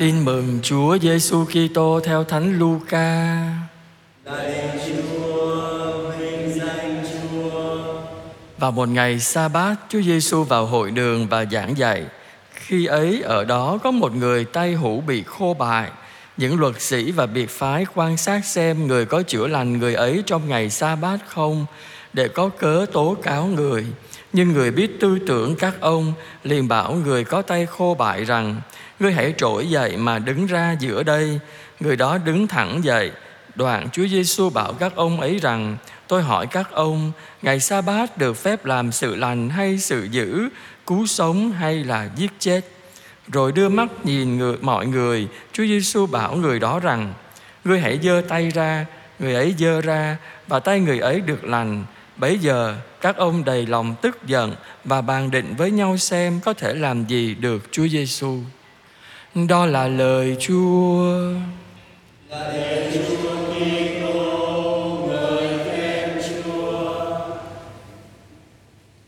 Tin mừng Chúa Giêsu Kitô theo Thánh Luca. Vào một ngày sa bát, Chúa Giêsu vào hội đường và giảng dạy. Khi ấy ở đó có một người tay hữu bị khô bại. Những luật sĩ và biệt phái quan sát xem người có chữa lành người ấy trong ngày sa bát không để có cớ tố cáo người. Nhưng người biết tư tưởng các ông liền bảo người có tay khô bại rằng Ngươi hãy trỗi dậy mà đứng ra giữa đây. Người đó đứng thẳng dậy. Đoạn Chúa Giêsu bảo các ông ấy rằng Tôi hỏi các ông Ngày sa bát được phép làm sự lành hay sự dữ Cứu sống hay là giết chết? Rồi đưa mắt nhìn người, mọi người Chúa Giêsu bảo người đó rằng Ngươi hãy giơ tay ra Người ấy giơ ra Và tay người ấy được lành. Bấy giờ các ông đầy lòng tức giận và bàn định với nhau xem có thể làm gì được Chúa Giêsu. Đó là lời Chúa.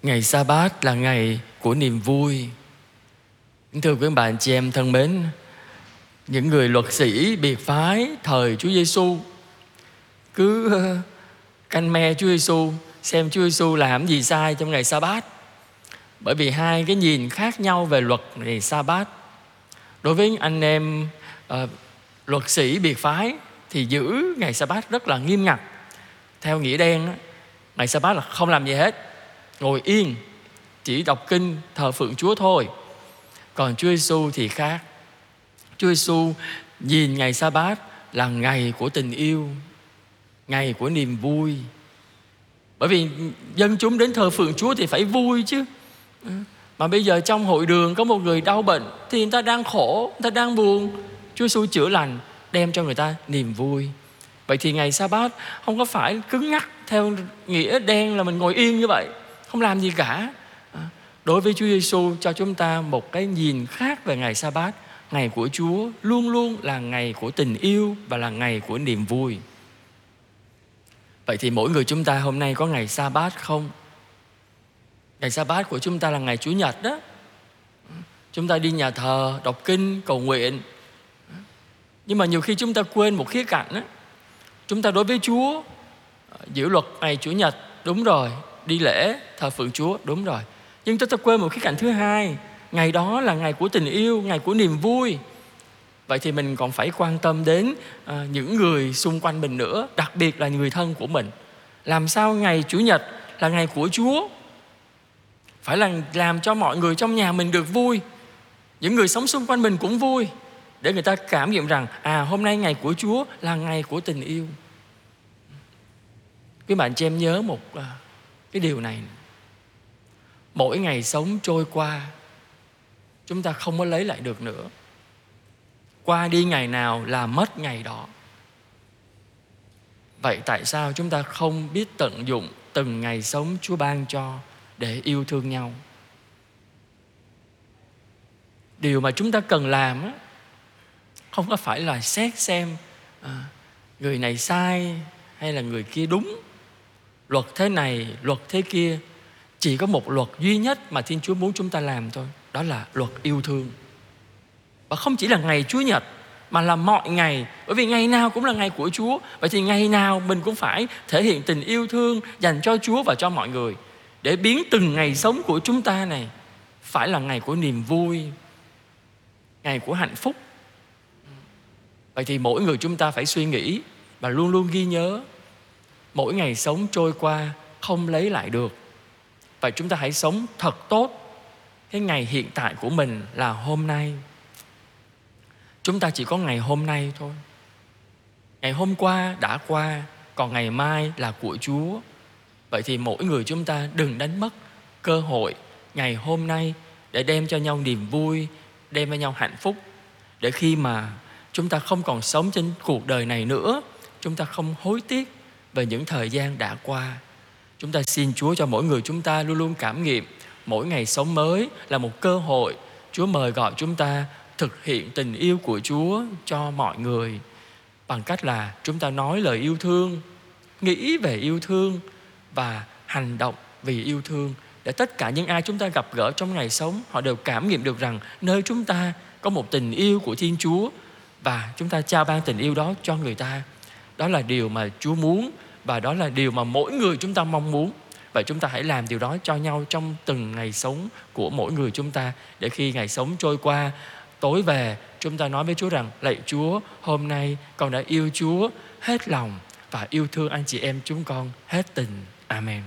Ngày sa bát là ngày của niềm vui. Thưa quý bạn chị em thân mến, những người luật sĩ biệt phái thời Chúa Giêsu cứ ờ, canh me Chúa Giêsu xem Chúa Giêsu làm gì sai trong ngày sa bát. Bởi vì hai cái nhìn khác nhau về luật ngày sa bát. Đối với anh em uh, luật sĩ biệt phái thì giữ ngày sa bát rất là nghiêm ngặt. Theo nghĩa đen ngày sa bát là không làm gì hết, ngồi yên, chỉ đọc kinh thờ phượng Chúa thôi. Còn Chúa Giêsu thì khác. Chúa Giêsu nhìn ngày sa bát là ngày của tình yêu, ngày của niềm vui, bởi vì dân chúng đến thờ phượng Chúa thì phải vui chứ ừ. Mà bây giờ trong hội đường có một người đau bệnh Thì người ta đang khổ, người ta đang buồn. Chúa Giêsu chữa lành Đem cho người ta niềm vui. Vậy thì ngày sa bát không có phải cứng nhắc Theo nghĩa đen là mình ngồi yên như vậy. Không làm gì cả. À, đối với Chúa Giêsu cho chúng ta một cái nhìn khác về ngày sa bát Ngày của Chúa luôn luôn là ngày của tình yêu Và là ngày của niềm vui. Vậy thì mỗi người chúng ta hôm nay có ngày sa bát không? Ngày sa bát của chúng ta là ngày Chủ nhật đó. Chúng ta đi nhà thờ, đọc kinh, cầu nguyện. Nhưng mà nhiều khi chúng ta quên một khía cạnh đó. Chúng ta đối với Chúa Giữ luật ngày Chủ nhật Đúng rồi, đi lễ, thờ phượng Chúa Đúng rồi. Nhưng chúng ta quên một khía cạnh thứ hai. Ngày đó là ngày của tình yêu, ngày của niềm vui. Vậy thì mình còn phải quan tâm đến à, những người xung quanh mình nữa đặc biệt là người thân của mình. Làm sao ngày chủ nhật là ngày của chúa? Phải là làm cho mọi người trong nhà mình được vui. Những người sống xung quanh mình cũng vui. Để người ta cảm nghiệm rằng à hôm nay ngày của chúa là ngày của tình yêu. Quý bạn cho em nhớ một à, cái điều này mỗi ngày sống trôi qua, chúng ta không có lấy lại được nữa. Qua đi ngày nào là mất ngày đó. Vậy tại sao chúng ta không biết tận dụng từng ngày sống chúa ban cho? Để yêu thương nhau. Điều mà chúng ta cần làm á không có phải là xét xem à, người này sai hay là người kia đúng luật thế này luật thế kia. Chỉ có một luật duy nhất mà thiên chúa muốn chúng ta làm thôi đó là luật yêu thương. Và không chỉ là ngày Chúa Nhật mà là mọi ngày. Bởi vì ngày nào cũng là ngày của Chúa vậy thì ngày nào mình cũng phải thể hiện tình yêu thương dành cho Chúa và cho mọi người để biến từng ngày sống của chúng ta này phải là ngày của niềm vui, ngày của hạnh phúc. Vậy thì mỗi người chúng ta phải suy nghĩ và luôn luôn ghi nhớ, mỗi ngày sống trôi qua không lấy lại được. Vậy chúng ta hãy sống thật tốt cái ngày hiện tại của mình là hôm nay. Chúng ta chỉ có ngày hôm nay thôi. Ngày hôm qua đã qua, còn ngày mai là của chúa vậy thì mỗi người chúng ta đừng đánh mất cơ hội ngày hôm nay để đem cho nhau niềm vui đem cho nhau hạnh phúc. Để khi mà chúng ta không còn sống trên cuộc đời này nữa chúng ta không hối tiếc về những thời gian đã qua. Chúng ta xin chúa cho mỗi người chúng ta luôn luôn cảm nghiệm mỗi ngày sống mới là một cơ hội. Chúa mời gọi chúng ta thực hiện tình yêu của Chúa cho mọi người. Bằng cách là chúng ta nói lời yêu thương, nghĩ về yêu thương và hành động vì yêu thương, để tất cả những ai chúng ta gặp gỡ trong ngày sống, họ đều cảm nghiệm được rằng nơi chúng ta có một tình yêu của Thiên Chúa và chúng ta trao ban tình yêu đó cho người ta. Đó là điều mà Chúa muốn và đó là điều mà mỗi người chúng ta mong muốn. Và chúng ta hãy làm điều đó cho nhau trong từng ngày sống của mỗi người chúng ta, để khi ngày sống trôi qua, tối về, chúng ta nói với Chúa rằng, lạy Chúa, hôm nay con đã yêu Chúa hết lòng và yêu thương anh chị em chúng con hết tình. Amém.